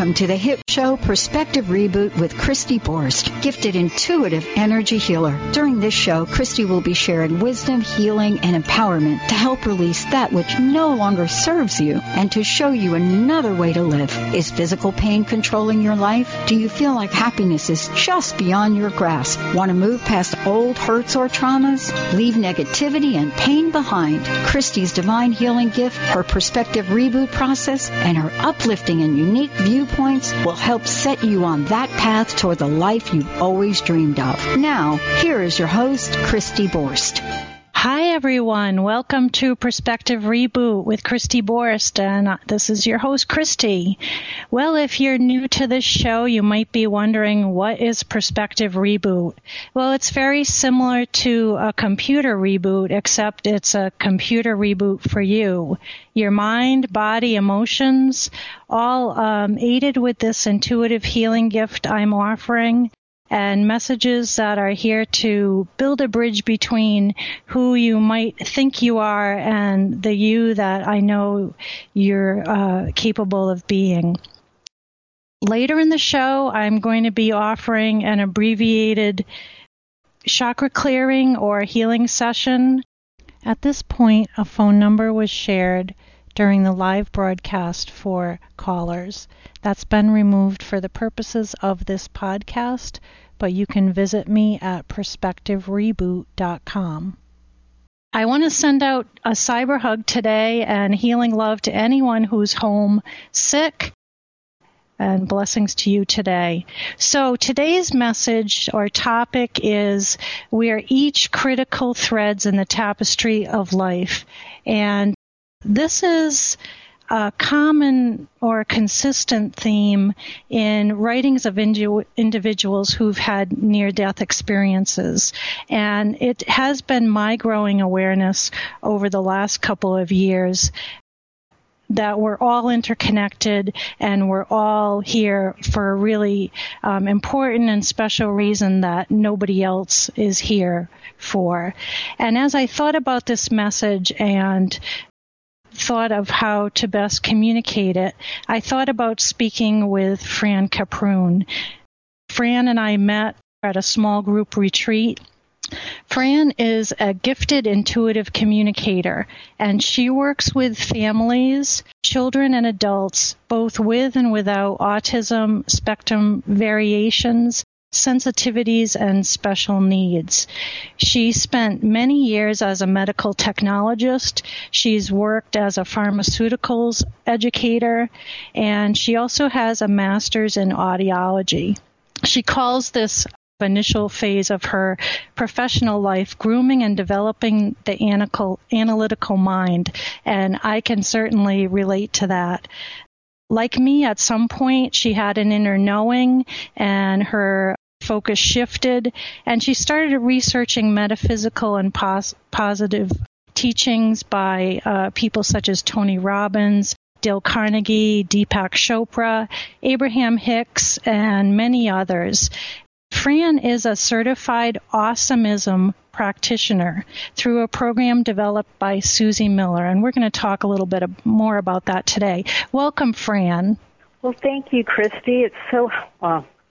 Welcome to the hip show Perspective Reboot with Christy Borst, gifted intuitive energy healer. During this show, Christy will be sharing wisdom, healing, and empowerment to help release that which no longer serves you and to show you another way to live. Is physical pain controlling your life? Do you feel like happiness is just beyond your grasp? Want to move past old hurts or traumas? Leave negativity and pain behind. Christy's divine healing gift, her Perspective Reboot process, and her uplifting and unique viewpoints will help set you on that path toward the life you've always dreamed of. Now, here is your host, Christy Borst. Hi, everyone. Welcome to Perspective Reboot with Christy Borst, and this is your host, Christy. Well, if you're new to this show, you might be wondering what is Perspective Reboot? Well, it's very similar to a computer reboot, except it's a computer reboot for you. Your mind, body, emotions, all um, aided with this intuitive healing gift I'm offering and messages that are here to build a bridge between who you might think you are and the you that I know you're uh, capable of being. Later in the show, I'm going to be offering an abbreviated chakra clearing or healing session. At this point, a phone number was shared during the live broadcast for callers. That's been removed for the purposes of this podcast, but you can visit me at perspectivereboot.com. I want to send out a cyber hug today and healing love to anyone who's home sick and blessings to you today. So today's message or topic is we are each critical threads in the tapestry of life. And this is a common or consistent theme in writings of indi- individuals who've had near death experiences. And it has been my growing awareness over the last couple of years that we're all interconnected and we're all here for a really um, important and special reason that nobody else is here for. And as I thought about this message and thought of how to best communicate it, I thought about speaking with Fran Caproon. Fran and I met at a small group retreat. Fran is a gifted intuitive communicator, and she works with families, children, and adults, both with and without autism spectrum variations, sensitivities and special needs. She spent many years as a medical technologist. She's worked as a pharmaceuticals educator, and she also has a master's in audiology. She calls this initial phase of her professional life grooming and developing the analytical mind, and I can certainly relate to that like me, at some point, she had an inner knowing and her focus shifted and she started researching metaphysical and pos- positive teachings by uh, people such as Tony Robbins, Dale Carnegie, Deepak Chopra, Abraham Hicks, and many others. Fran is a certified awesomism practitioner through a program developed by Suzy Miller, and we're going to talk a little bit more about that today. Welcome, Fran. Well, thank you, Christy. It's so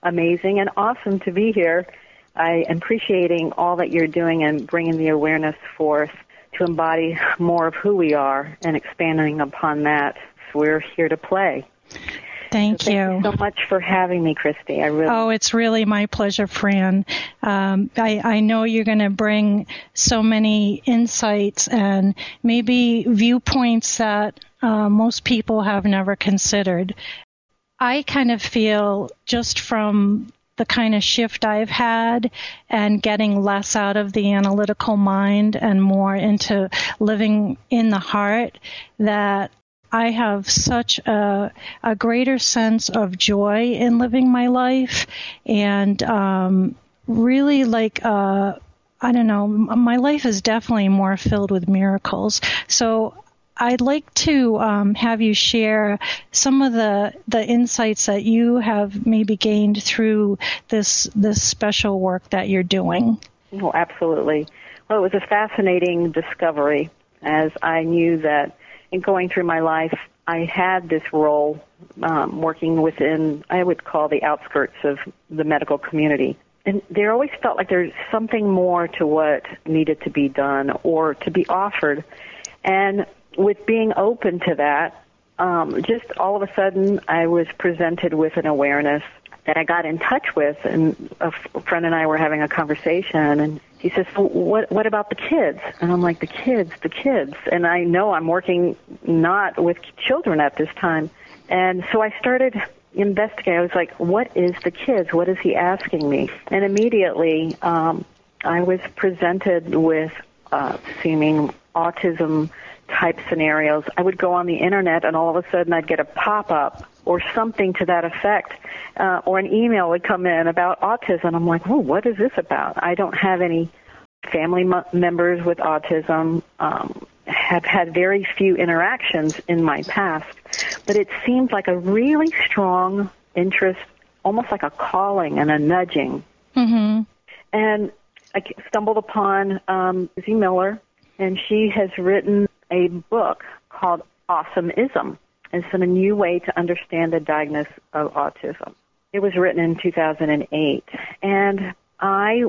amazing and awesome to be here. I am appreciating all that you're doing and bringing the awareness forth to embody more of who we are and expanding upon that. So we're here to play. Thank, so you. you. so much for having me, Christy. I really. Oh, it's really my pleasure, Fran. Um, I, I know you're going to bring so many insights and maybe viewpoints that uh, most people have never considered. I kind of feel just from the kind of shift I've had and getting less out of the analytical mind and more into living in the heart that I have such a, a greater sense of joy in living my life and um, really like uh, I don't know, my life is definitely more filled with miracles. So I'd like to um, have you share some of the the insights that you have maybe gained through this this special work that you're doing. Oh, absolutely. Well, it was a fascinating discovery, as I knew that in going through my life, I had this role um, working within, I would call the outskirts of the medical community. And there always felt like there's something more to what needed to be done or to be offered. And with being open to that, um, just all of a sudden I was presented with an awareness that I got in touch with, and a friend and I were having a conversation, and he says, so "What what about the kids?" And I'm like, "The kids, the kids." And I know I'm working not with children at this time, and so I started investigating. I was like, "What is the kids? What is he asking me?" And immediately, um, I was presented with uh, seeming autism type scenarios. I would go on the internet, and all of a sudden, I'd get a pop up or something to that effect, uh, or an email would come in about autism. I'm like, oh, what is this about? I don't have any family m- members with autism. Um, have had very few interactions in my past, but it seemed like a really strong interest, almost like a calling and a nudging. Mm-hmm. And I stumbled upon um, Lizzie Miller, and she has written a book called Awesomism it's a new way to understand the diagnosis of autism. It was written in 2008, and I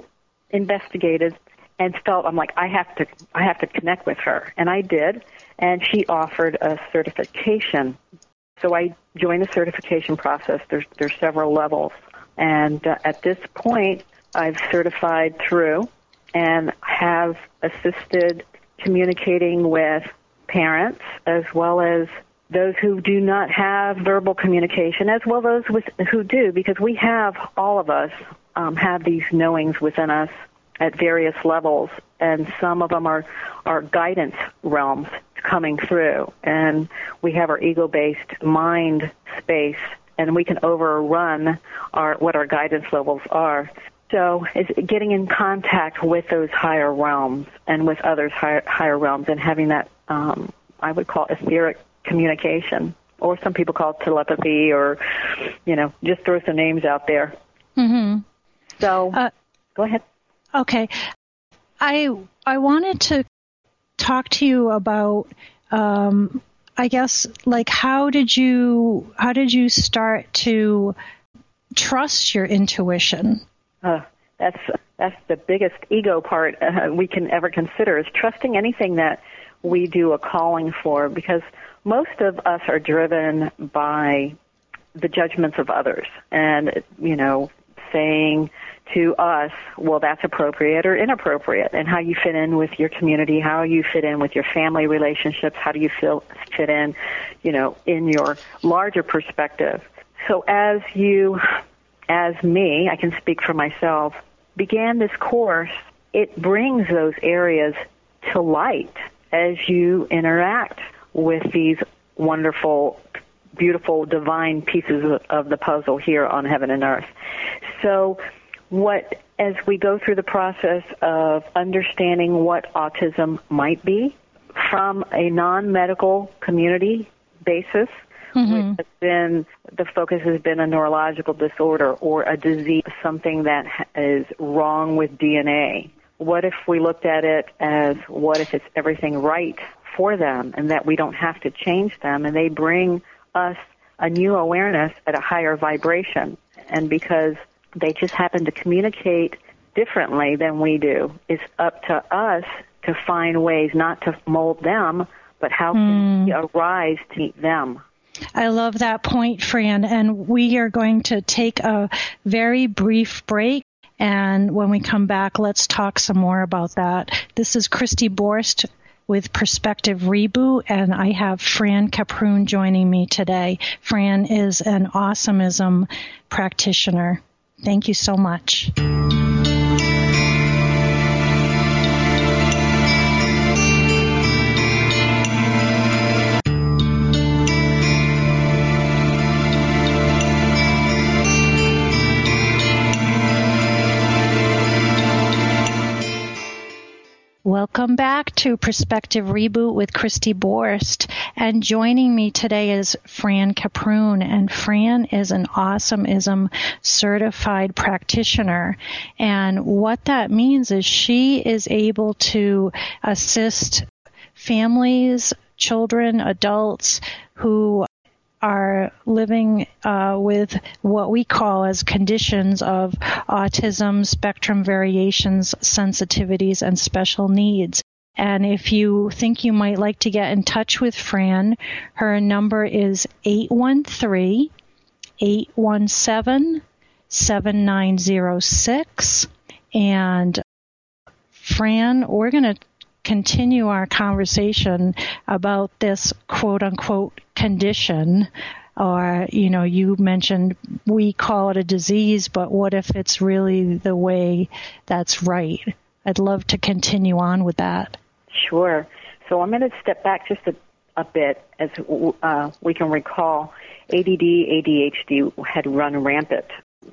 investigated and felt I'm like I have to I have to connect with her, and I did, and she offered a certification. So I joined the certification process. There's there's several levels, and uh, at this point, I've certified through, and have assisted communicating with parents as well as those who do not have verbal communication, as well as those with, who do, because we have all of us um, have these knowings within us at various levels, and some of them are are guidance realms coming through, and we have our ego-based mind space, and we can overrun our what our guidance levels are. So it's getting in contact with those higher realms and with others higher, higher realms, and having that um, I would call etheric communication, or some people call it telepathy, or you know, just throw some names out there. Mm-hmm. So, uh, go ahead. Okay, I I wanted to talk to you about. Um, I guess like how did you how did you start to trust your intuition? Uh, that's that's the biggest ego part uh, we can ever consider is trusting anything that we do a calling for because most of us are driven by the judgments of others. And you know saying to us well that's appropriate or inappropriate. And how you fit in with your community how you fit in with your family relationships how do you feel fit in you know in your larger perspective. So as you as me i can speak for myself began this course it brings those areas to light as you interact with these wonderful, beautiful, divine pieces of the puzzle here on heaven and earth. So, what as we go through the process of understanding what autism might be from a non-medical community basis, mm-hmm. which been the focus has been a neurological disorder or a disease, something that is wrong with DNA. What if we looked at it as what if it's everything right for them and that we don't have to change them and they bring us a new awareness at a higher vibration and because they just happen to communicate differently than we do it's up to us to find ways not to mold them but how can mm. we arise to meet them I love that point, Fran. And we are going to take a very brief break. And when we come back, let's talk some more about that. This is Christy Borst with Perspective Reboot, and I have Fran Caproon joining me today. Fran is an awesomism practitioner. Thank you so much. Welcome back to Perspective Reboot with Christy Borst. And joining me today is Fran Caproon. And Fran is an awesomism certified practitioner. And what that means is she is able to assist families, children, adults who are living uh, with what we call as conditions of autism, spectrum variations, sensitivities, and special needs. And if you think you might like to get in touch with Fran, her number is 813 817 7906. And Fran, we're going to continue our conversation about this quote unquote condition. Or you know you mentioned we call it a disease but what if it's really the way that's right? I'd love to continue on with that. Sure. So i'm going to step back just a, a bit as uh, we can recall add adhd had run rampant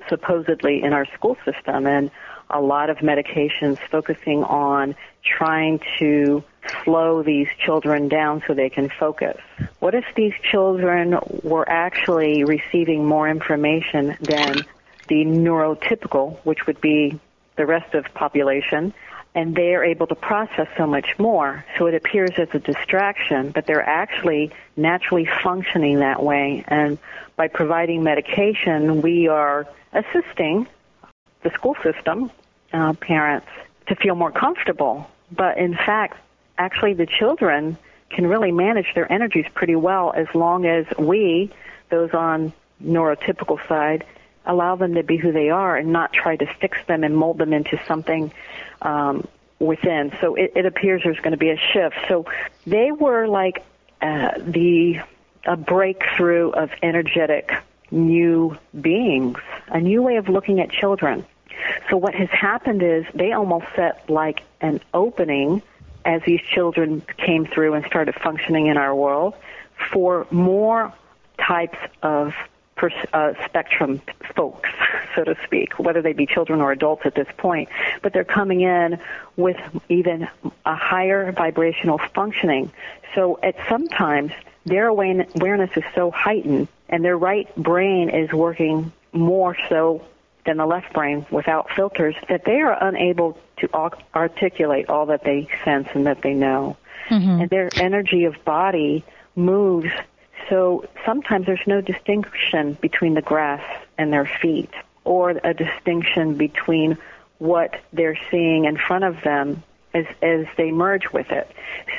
supposedly in our school system. And a lot of medications focusing on trying to slow these children down so they can focus. What if these children were actually receiving more information than the neurotypical, which would be the rest of population, and they are able to process so much more. So it appears as a distraction, but they're actually naturally functioning that way. And by providing medication, we are assisting the school system, uh, parents, to feel more comfortable. But in fact, actually, the children can really manage their energies pretty well as long as we, those on neurotypical side, allow them to be who they are and not try to fix them and mold them into something um, within. So it, it appears there's going to be a shift. So they were like uh, the a breakthrough of energetic new beings, a new way of looking at children. So what has happened is they almost set like an opening as these children came through and started functioning in our world for more types of pers- uh, spectrum folks, so to speak, whether they be children or adults at this point. But they're coming in with even a higher vibrational functioning. So at sometimes their awareness is so heightened and their right brain is working more so than the left brain without filters that they are unable to articulate all that they sense and that they know. Mm-hmm. And their energy of body moves so sometimes there's no distinction between the grass and their feet or a distinction between what they're seeing in front of them as, as they merge with it.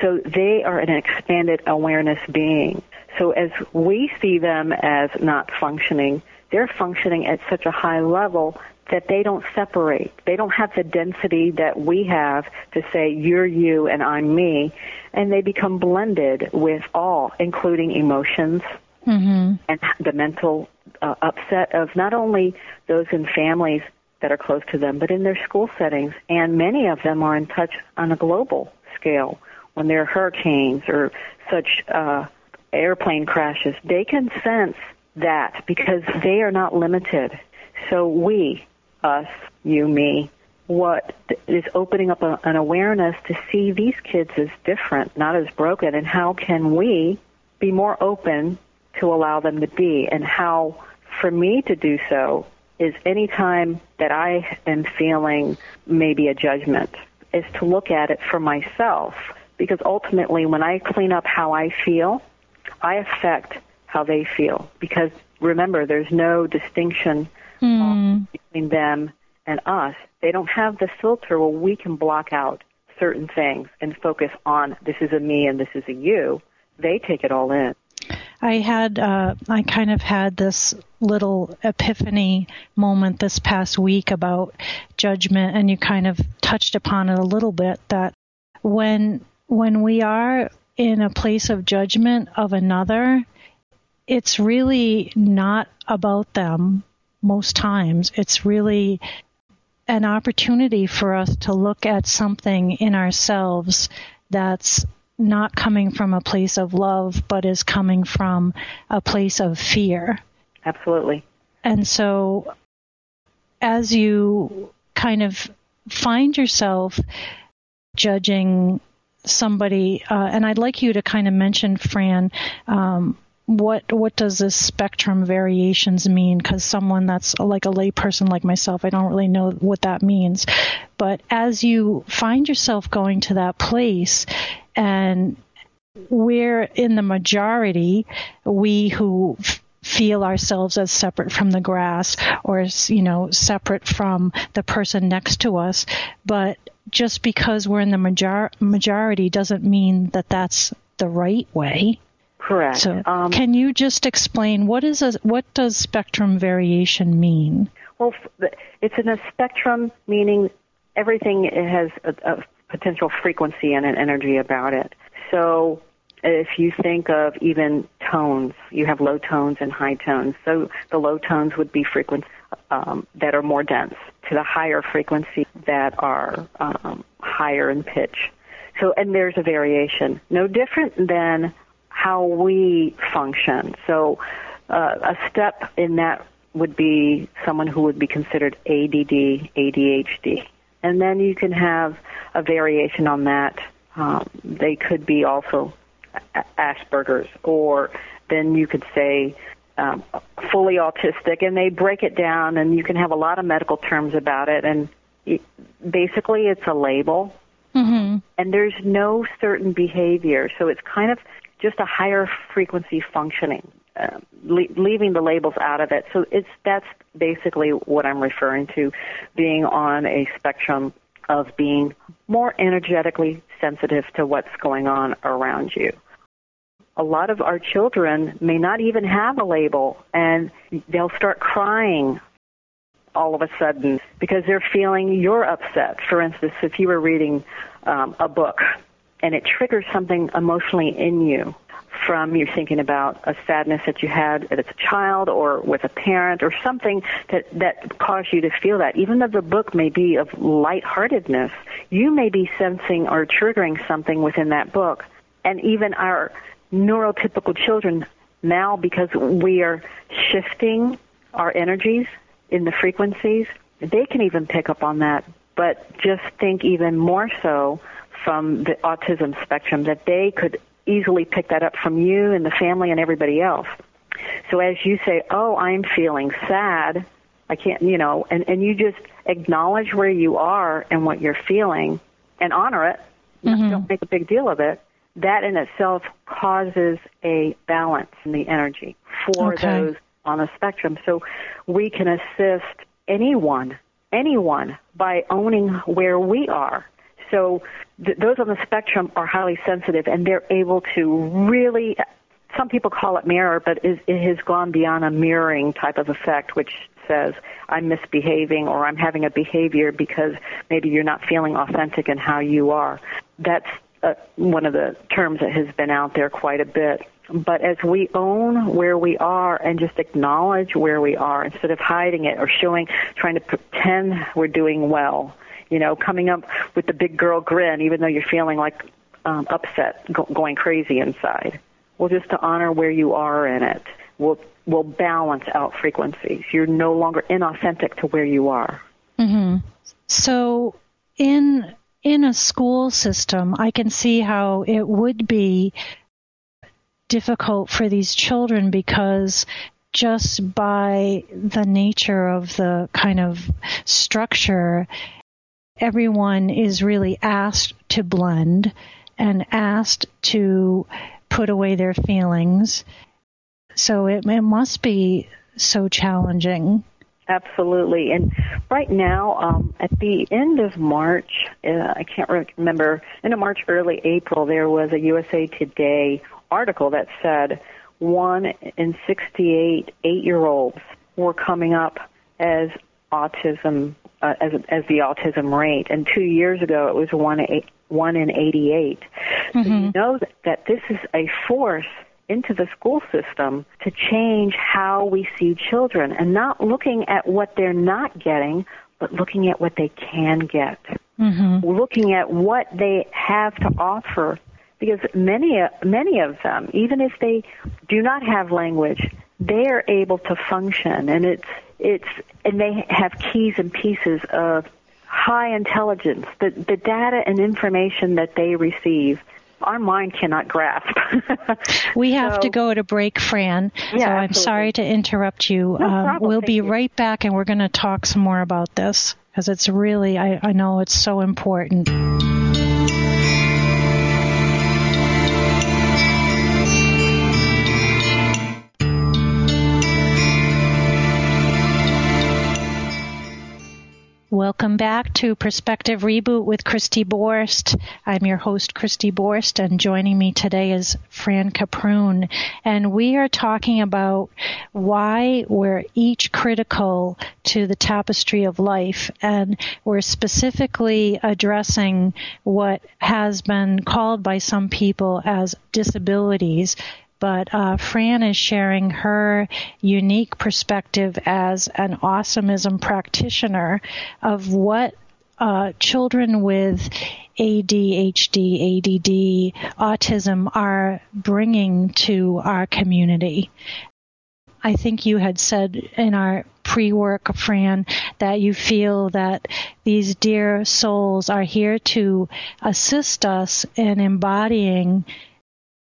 So they are an expanded awareness being. So as we see them as not functioning, they're functioning at such a high level that they don't separate. They don't have the density that we have to say you're you and I'm me, and they become blended with all, including emotions mm-hmm. and the mental uh, upset of not only those in families that are close to them, but in their school settings. And many of them are in touch on a global scale when there are hurricanes or such uh, airplane crashes. They can sense that because they are not limited. So we, us, you, me, what is opening up a, an awareness to see these kids as different, not as broken, and how can we be more open to allow them to be, and how for me to do so is any time that I am feeling maybe a judgment, is to look at it for myself. Because ultimately, when I clean up how I feel, I affect how they feel. Because remember, there's no distinction mm. between them and us. They don't have the filter where we can block out certain things and focus on this is a me and this is a you. They take it all in. I had, uh, I kind of had this little epiphany moment this past week about judgment, and you kind of touched upon it a little bit that when when we are in a place of judgment of another, it's really not about them most times. It's really an opportunity for us to look at something in ourselves that's not coming from a place of love, but is coming from a place of fear. Absolutely. And so, as you kind of find yourself judging somebody, uh, and I'd like you to kind of mention, Fran, um, what what does this spectrum variations mean? Because someone that's like a layperson like myself i don't really know what that means. But as you find yourself going to that place and we're in the majority, we who feel ourselves as separate from the grass or you know separate from the person next to us but just because we're in the major- majority doesn't mean that that's the right way correct so um, can you just explain what is a, what does spectrum variation mean well it's in a spectrum meaning everything has a, a potential frequency and an energy about it so if you think of even tones, you have low tones and high tones. So the low tones would be frequencies um, that are more dense to the higher frequency that are um, higher in pitch. So, and there's a variation. No different than how we function. So, uh, a step in that would be someone who would be considered ADD, ADHD. And then you can have a variation on that. Um, they could be also Asperger's, or then you could say um, fully autistic, and they break it down, and you can have a lot of medical terms about it, and it, basically it's a label, mm-hmm. and there's no certain behavior, so it's kind of just a higher frequency functioning. Uh, le- leaving the labels out of it, so it's that's basically what I'm referring to, being on a spectrum of being more energetically sensitive to what's going on around you. A lot of our children may not even have a label and they'll start crying all of a sudden because they're feeling you're upset. For instance, if you were reading um, a book and it triggers something emotionally in you, from you thinking about a sadness that you had as a child or with a parent or something that, that caused you to feel that. Even though the book may be of lightheartedness, you may be sensing or triggering something within that book. And even our neurotypical children now, because we are shifting our energies in the frequencies, they can even pick up on that. But just think even more so from the autism spectrum that they could easily pick that up from you and the family and everybody else. So as you say, "Oh, I'm feeling sad," I can't, you know, and and you just acknowledge where you are and what you're feeling, and honor it. Mm-hmm. Don't make a big deal of it. That in itself causes a balance in the energy for okay. those on a spectrum. So we can assist anyone, anyone by owning where we are so th- those on the spectrum are highly sensitive, and they're able to really. Some people call it mirror, but it, it has gone beyond a mirroring type of effect, which says I'm misbehaving or I'm having a behavior because maybe you're not feeling authentic in how you are. That's uh, one of the terms that has been out there quite a bit. But as we own where we are and just acknowledge where we are instead of hiding it or showing, trying to pretend we're doing well, you know, coming up with the big girl grin, even though you're feeling like um, upset, go- going crazy inside. Well, just to honor where you are in it will will balance out frequencies. You're no longer inauthentic to where you are. Mm-hmm. So, in in a school system, I can see how it would be difficult for these children because just by the nature of the kind of structure, everyone is really asked to blend and asked to put away their feelings. So it, it must be so challenging. Absolutely. And right now, um, at the end of March, uh, I can't remember, end of March, early April, there was a USA Today article that said one in 68 eight-year-olds were coming up as autism uh, as as the autism rate, and two years ago it was one eight, one in 88. Mm-hmm. So you know that, that this is a force into the school system to change how we see children, and not looking at what they're not getting, but looking at what they can get. Mm-hmm. Looking at what they have to offer because many many of them, even if they do not have language, they are able to function, and it's it's and they have keys and pieces of high intelligence. The the data and information that they receive our mind cannot grasp. we have so, to go to break, Fran. Yeah, so I'm absolutely. sorry to interrupt you. No um, problem. we'll be you. right back and we're going to talk some more about this because it's really, I, I know it's so important. Welcome back to Perspective Reboot with Christy Borst. I'm your host, Christy Borst, and joining me today is Fran Caproon. And we are talking about why we're each critical to the tapestry of life. And we're specifically addressing what has been called by some people as disabilities but uh, Fran is sharing her unique perspective as an awesomism practitioner of what uh, children with ADHD, ADD, autism are bringing to our community. I think you had said in our pre work, Fran, that you feel that these dear souls are here to assist us in embodying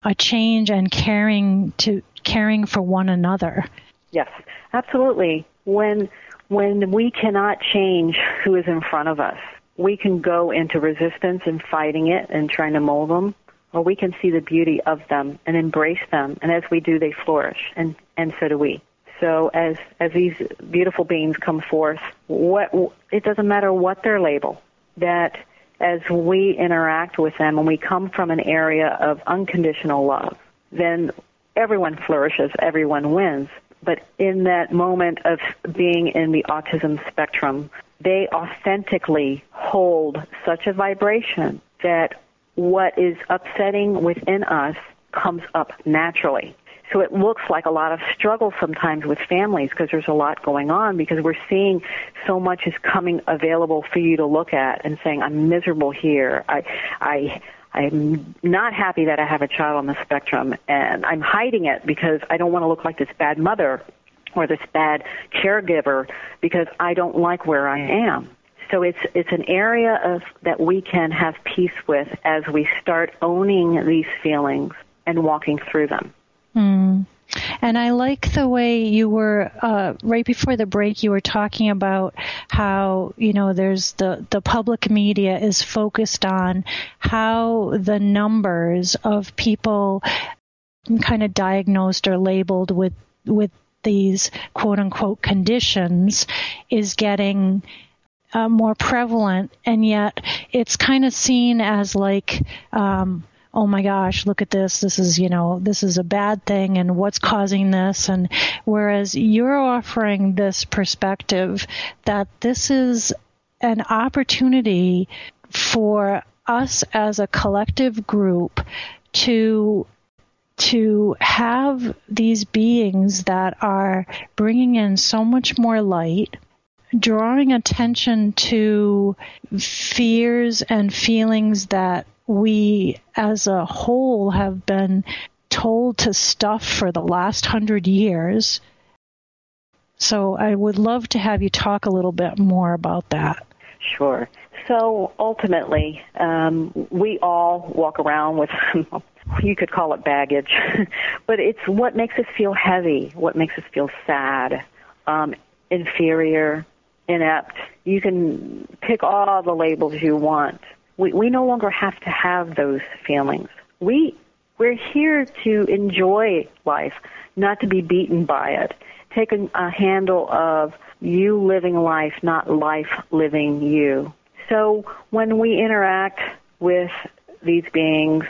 a change and caring to caring for one another. Yes, absolutely. When when we cannot change who is in front of us, we can go into resistance and fighting it and trying to mold them, or we can see the beauty of them and embrace them. And as we do, they flourish, and and so do we. So as as these beautiful beings come forth, what it doesn't matter what their label, that as we interact with them and we come from an area of unconditional love, then everyone flourishes, everyone wins. But in that moment of being in the autism spectrum, they authentically hold such a vibration that what is upsetting within us comes up naturally. So it looks like a lot of struggle sometimes with families because there's a lot going on because we're seeing so much is coming available for you to look at and saying, I'm miserable here. I, I, I'm not happy that I have a child on the spectrum and I'm hiding it because I don't want to look like this bad mother or this bad caregiver because I don't like where I mm. am. So it's it's an area of that we can have peace with as we start owning these feelings and walking through them. Mm. And I like the way you were uh, right before the break. You were talking about how you know there's the the public media is focused on how the numbers of people kind of diagnosed or labeled with with these quote unquote conditions is getting uh, more prevalent, and yet it's kind of seen as like um, oh my gosh, look at this. This is, you know, this is a bad thing and what's causing this. And whereas you're offering this perspective that this is an opportunity for us as a collective group to to have these beings that are bringing in so much more light drawing attention to fears and feelings that we as a whole have been told to stuff for the last hundred years. So I would love to have you talk a little bit more about that. Sure. So ultimately, um, we all walk around with, you could call it baggage, but it's what makes us feel heavy, what makes us feel sad, um, inferior, inept. You can pick all the labels you want we, we no longer have to have those feelings. We we're here to enjoy life, not to be beaten by it. Take a, a handle of you living life, not life living you. So when we interact with these beings,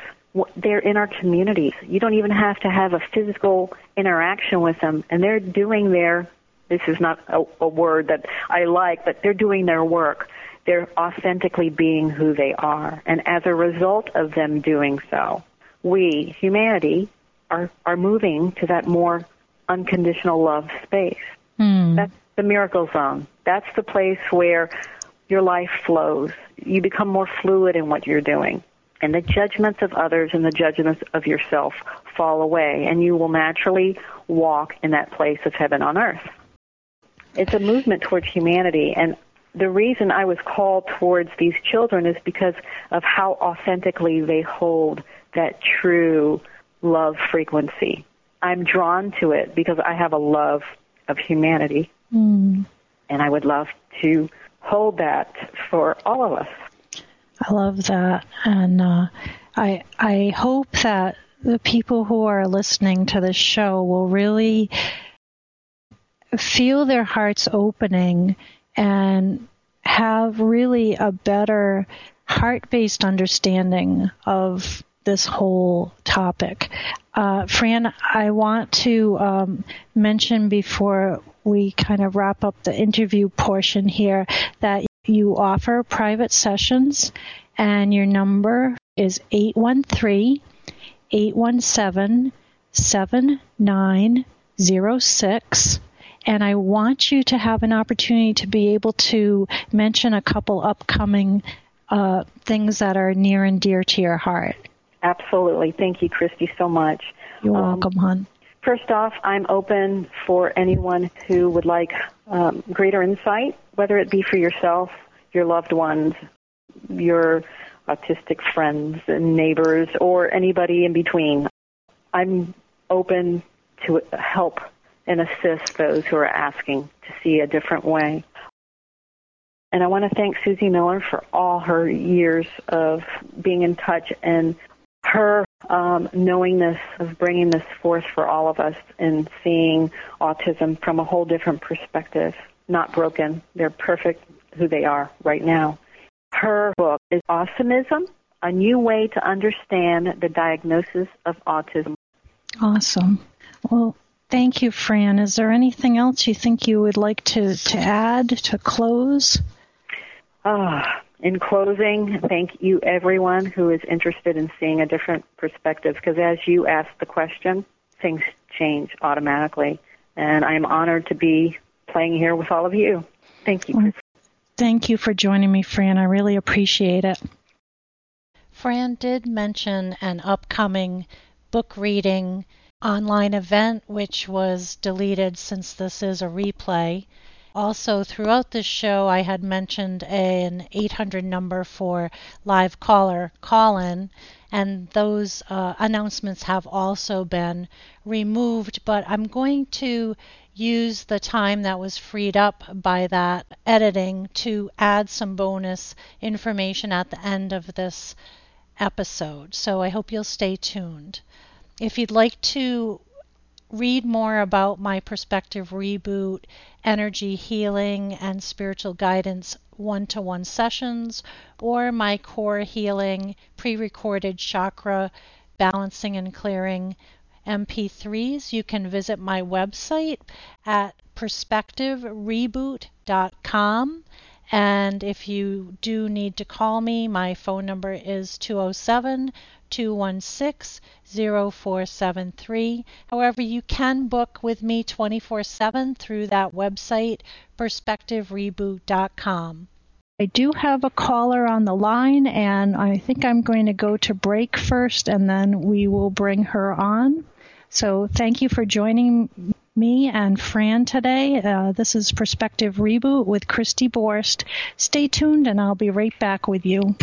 they're in our communities. You don't even have to have a physical interaction with them, and they're doing their. This is not a, a word that I like, but they're doing their work. They're authentically being who they are. And as a result of them doing so, we, humanity, are, are moving to that more unconditional love space. Mm. That's the miracle zone. That's the place where your life flows. You become more fluid in what you're doing. And the judgments of others and the judgments of yourself fall away, and you will naturally walk in that place of heaven on earth. It's a movement towards humanity, and the reason I was called towards these children is because of how authentically they hold that true love frequency. I'm drawn to it because I have a love of humanity. Mm. And I would love to hold that for all of us. I love that. And uh, I, I hope that the people who are listening to this show will really feel their hearts opening and have really a better heart based understanding of this whole topic. Uh, Fran, I want to um, mention before we kind of wrap up the interview portion here that you offer private sessions and your number is 813 817 7906 and I want you to have an opportunity to be able to mention a couple upcoming uh, things that are near and dear to your heart. Absolutely. Thank you, Christy, so much. You're um, welcome, hon. First off, I'm open for anyone who would like um, greater insight, whether it be for yourself, your loved ones, your autistic friends and neighbors, or anybody in between. I'm open to help and assist those who are asking to see a different way. And I want to thank Suzy Miller for all her years of being in touch and her um, knowingness of bringing this forth for all of us and seeing autism from a whole different perspective. Not broken. They're perfect who they are right now. Her book is Awesomism, a new way to understand the diagnosis of autism. Awesome. Well, thank you, Fran. Is there anything else you think you would like to, to add to close? Ah, in closing, thank you everyone who is interested in seeing a different perspective because as you asked the question, things change automatically. And I am honored to be playing here with all of you. Thank you. thank you for joining me, Fran. I really appreciate it. Fran did mention an upcoming book reading online event, which was deleted since this is a replay. Also, throughout this show, I had mentioned an 800 number for live caller call in, and those uh, announcements have also been removed. But I'm going to use the time that was freed up by that editing to add some bonus information at the end of this episode. So I hope you'll stay tuned. If you'd like to read more about my perspective reboot, energy healing, and spiritual guidance one to one sessions, or my core healing, pre recorded chakra balancing and clearing MP3s, you can visit my website at perspectivereboot.com. And if you do need to call me, my phone number is 207 216 0473. However, you can book with me 24 7 through that website, perspectivereboot.com. I do have a caller on the line, and I think I'm going to go to break first, and then we will bring her on. So, thank you for joining me and Fran today. Uh, this is Perspective Reboot with Christy Borst. Stay tuned, and I'll be right back with you.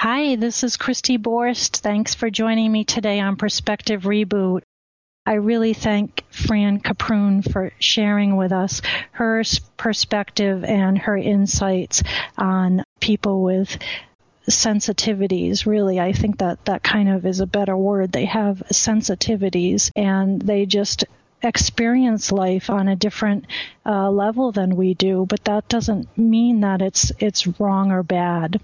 Hi, this is Christy Borst. Thanks for joining me today on Perspective Reboot. I really thank Fran Caproon for sharing with us her perspective and her insights on people with sensitivities. Really, I think that that kind of is a better word. They have sensitivities and they just experience life on a different uh, level than we do. But that doesn't mean that it's it's wrong or bad.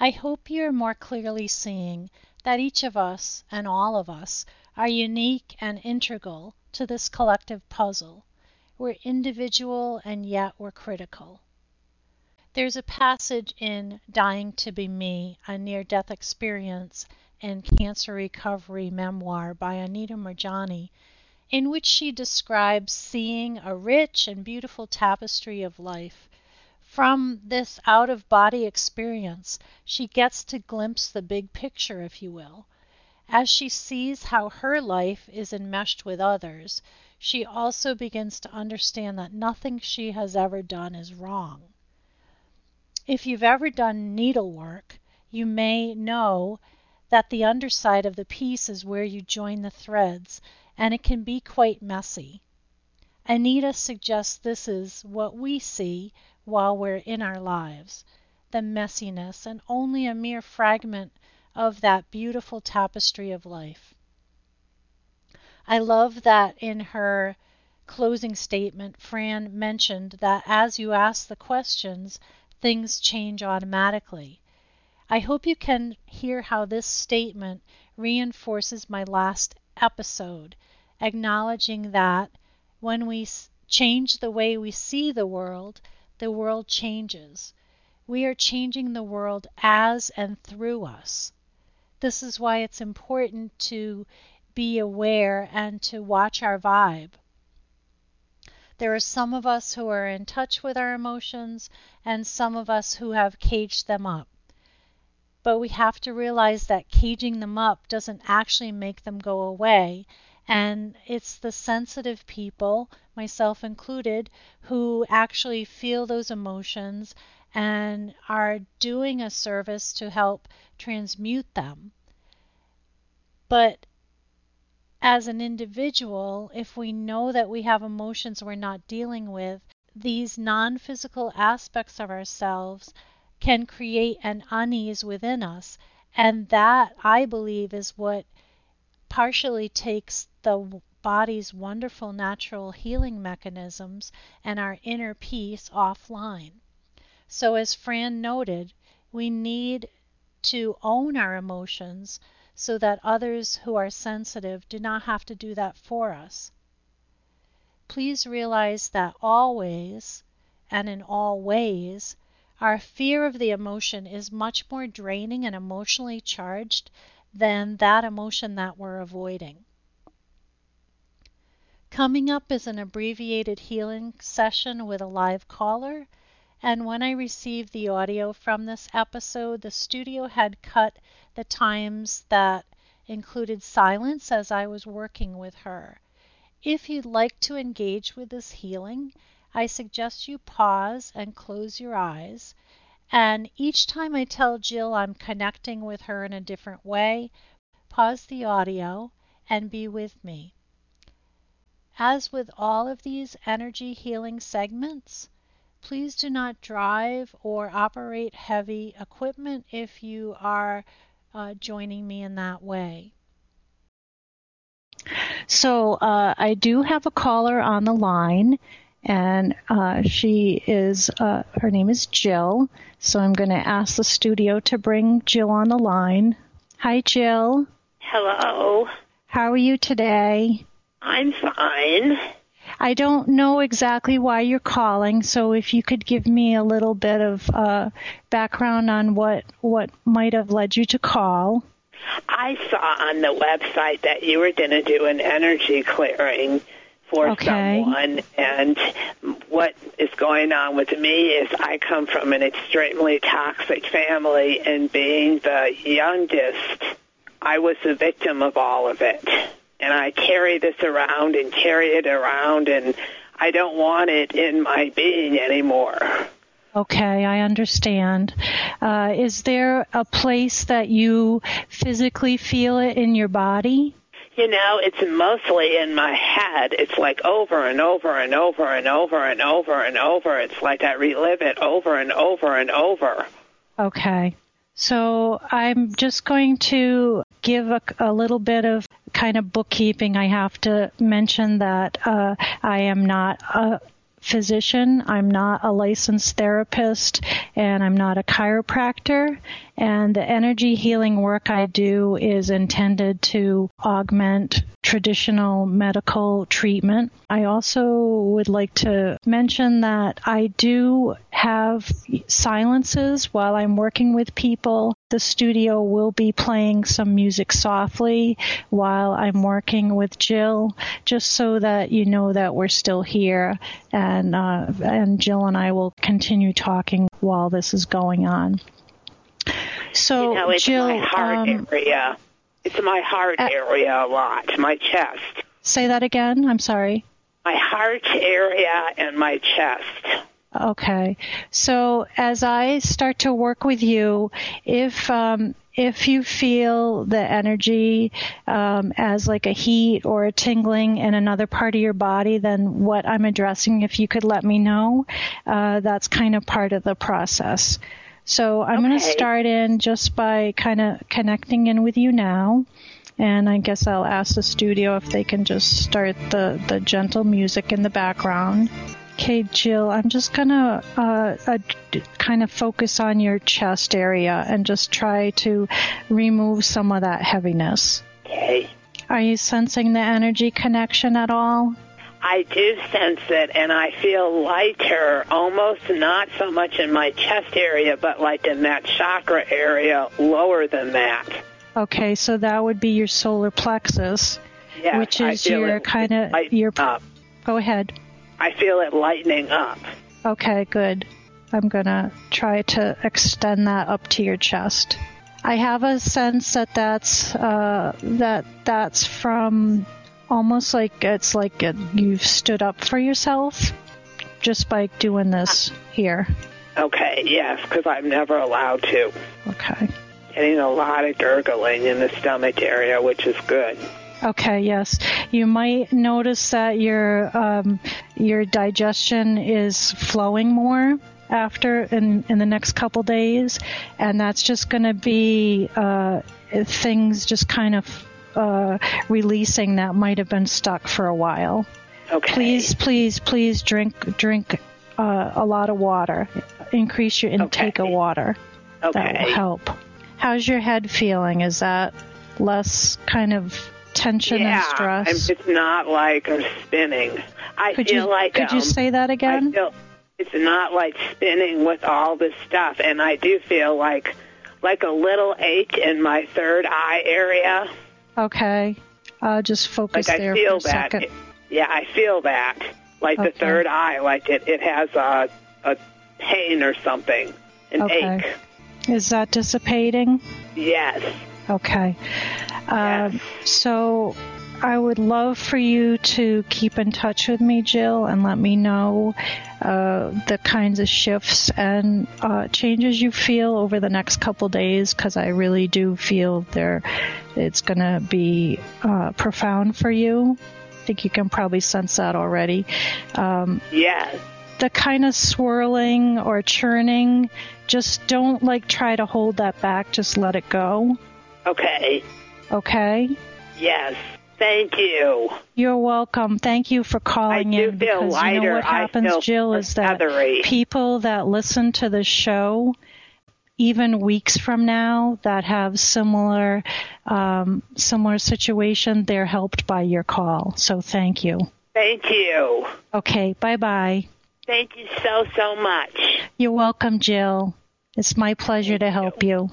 I hope you're more clearly seeing that each of us and all of us are unique and integral to this collective puzzle. We're individual and yet we're critical. There's a passage in Dying to Be Me, a near death experience and cancer recovery memoir by Anita Moorjani, in which she describes seeing a rich and beautiful tapestry of life from this out of body experience, she gets to glimpse the big picture, if you will. As she sees how her life is enmeshed with others, she also begins to understand that nothing she has ever done is wrong. If you've ever done needlework, you may know that the underside of the piece is where you join the threads, and it can be quite messy. Anita suggests this is what we see while we're in our lives, the messiness, and only a mere fragment of that beautiful tapestry of life. I love that in her closing statement, Fran mentioned that as you ask the questions, things change automatically. I hope you can hear how this statement reinforces my last episode, acknowledging that when we change the way we see the world, the world changes. We are changing the world as and through us. This is why it's important to be aware and to watch our vibe. There are some of us who are in touch with our emotions and some of us who have caged them up. But we have to realize that caging them up doesn't actually make them go away. And it's the sensitive people, myself included, who actually feel those emotions and are doing a service to help transmute them. But as an individual, if we know that we have emotions we're not dealing with, these non physical aspects of ourselves can create an unease within us. And that, I believe, is what partially takes the body's wonderful natural healing mechanisms and our inner peace offline. So, as Fran noted, we need to own our emotions so that others who are sensitive do not have to do that for us. Please realize that always and in all ways, our fear of the emotion is much more draining and emotionally charged than that emotion that we're avoiding. Coming up is an abbreviated healing session with a live caller. And when I received the audio from this episode, the studio had cut the times that included silence as I was working with her. If you'd like to engage with this healing, I suggest you pause and close your eyes. And each time I tell Jill I'm connecting with her in a different way, pause the audio and be with me. As with all of these energy healing segments, please do not drive or operate heavy equipment if you are uh, joining me in that way. So uh, I do have a caller on the line, and uh, she is uh, her name is Jill. So I'm going to ask the studio to bring Jill on the line. Hi, Jill. Hello. How are you today? I'm fine. I don't know exactly why you're calling, so if you could give me a little bit of uh, background on what what might have led you to call. I saw on the website that you were going to do an energy clearing for okay. someone, and what is going on with me is I come from an extremely toxic family, and being the youngest, I was the victim of all of it and I carry this around and carry it around, and I don't want it in my being anymore. Okay, I understand. Uh, is there a place that you physically feel it in your body? You know, it's mostly in my head. It's like over and over and over and over and over and over. It's like I relive it over and over and over. Okay. So I'm just going to give a, a little bit of kind of bookkeeping. I have to mention that uh, I am not a physician. I'm not a licensed therapist and I'm not a chiropractor. And the energy healing work I do is intended to augment traditional medical treatment. I also would like to mention that I do have silences while I'm working with people. The studio will be playing some music softly while I'm working with Jill, just so that you know that we're still here, and uh, and Jill and I will continue talking while this is going on. So, you know, Jill, um, area. It's my heart uh, area a lot, my chest. Say that again. I'm sorry. My heart area and my chest. Okay. So as I start to work with you, if um, if you feel the energy um, as like a heat or a tingling in another part of your body than what I'm addressing, if you could let me know, uh, that's kind of part of the process. So I'm okay. going to start in just by kind of connecting in with you now. And I guess I'll ask the studio if they can just start the, the gentle music in the background. Okay, Jill, I'm just gonna uh, uh, kind of focus on your chest area and just try to remove some of that heaviness. Okay. Are you sensing the energy connection at all? I do sense it, and I feel lighter, almost not so much in my chest area, but like in that chakra area lower than that. Okay, so that would be your solar plexus, Yes, which is your kind of your. up. Go ahead. I feel it lightening up. Okay, good. I'm gonna try to extend that up to your chest. I have a sense that that's uh, that that's from almost like it's like it, you've stood up for yourself just by doing this here. Okay, yes, because I'm never allowed to. Okay. Getting a lot of gurgling in the stomach area, which is good. Okay, yes. You might notice that your um, your digestion is flowing more after in, in the next couple days, and that's just going to be uh, things just kind of uh, releasing that might have been stuck for a while. Okay. Please, please, please drink drink uh, a lot of water. Increase your intake Okay. of water. That will help. How's your head feeling? Is that less kind of tension yeah, and stress? I'm- it's not like I'm spinning. I could feel you like could you um, say that I again? feel it's not like spinning with all this stuff, and I do feel like like a little ache in my third eye area. Okay. Uh, just focus Like I there feel for a that. second. Yeah, I feel that. Like Okay. the third eye, like it it has a a pain or something, an Okay. ache. Is that dissipating? Yes. Okay. Um, Yes. so I would love for you to keep in touch with me, Jill, and let me know uh, the kinds of shifts and uh, changes you feel over the next couple days, because I really do feel there it's going to be uh, profound for you. I think you can probably sense that already. Um, Yes. the kind of swirling or churning, just don't like try to hold that back. Just let it go. Okay. Okay. Yes. Thank you. You're welcome. Thank you for calling I in feel because lighter. you know what happens, Jill, is that feathery. people that listen to the show, even weeks from now, that have similar um, similar situation, they're helped by your call. So thank you. Thank you. Okay. Bye bye. Thank you so so much. You're welcome, Jill. It's my pleasure to help you.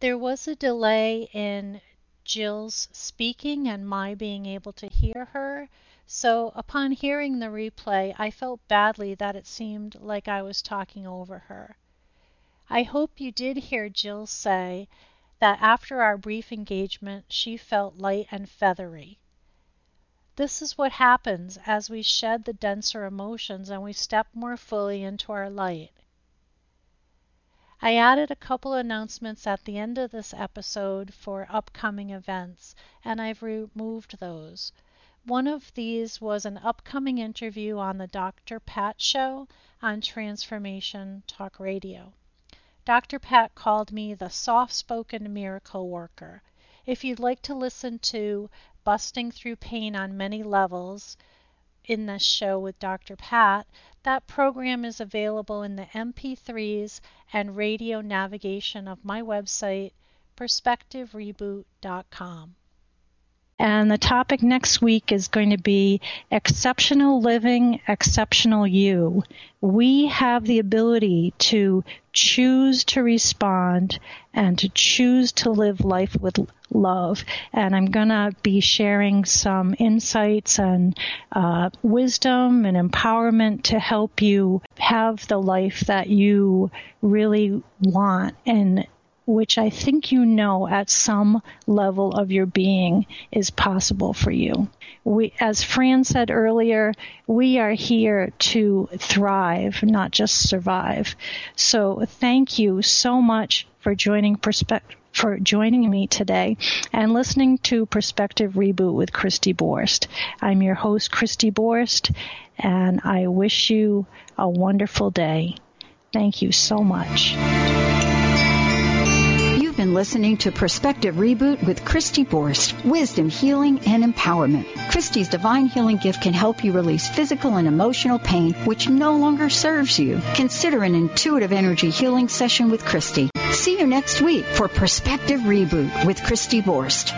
There was a delay in Jill's speaking and my being able to hear her. So, upon hearing the replay, I felt badly that it seemed like I was talking over her. I hope you did hear Jill say that after our brief engagement, she felt light and feathery. This is what happens as we shed the denser emotions and we step more fully into our light. I added a couple announcements at the end of this episode for upcoming events, and I've removed those. One of these was an upcoming interview on the Dr. Pat Show on Transformation Talk Radio. Dr. Pat called me the soft spoken miracle worker. If you'd like to listen to Busting Through Pain on Many Levels in this show with Dr. Pat, that program is available in the MP3s and radio navigation of my website, perspectivereboot.com. And the topic next week is going to be exceptional living, exceptional you. We have the ability to choose to respond and to choose to live life with love. And I'm going to be sharing some insights and uh, wisdom and empowerment to help you have the life that you really want and which I think you know at some level of your being is possible for you. We, as Fran said earlier, we are here to thrive, not just survive. So thank you so much for joining Perspective for joining me today and listening to Perspective Reboot with Christy Borst. I'm your host, Christy Borst, and I wish you a wonderful day. Thank you so much. You've been listening to Perspective Reboot with Christy Borst, wisdom, healing, and empowerment. Christy's divine healing gift can help you release physical and emotional pain which no longer serves you. Consider an intuitive energy healing session with Christy. See you next week for Perspective Reboot with Christy Borst.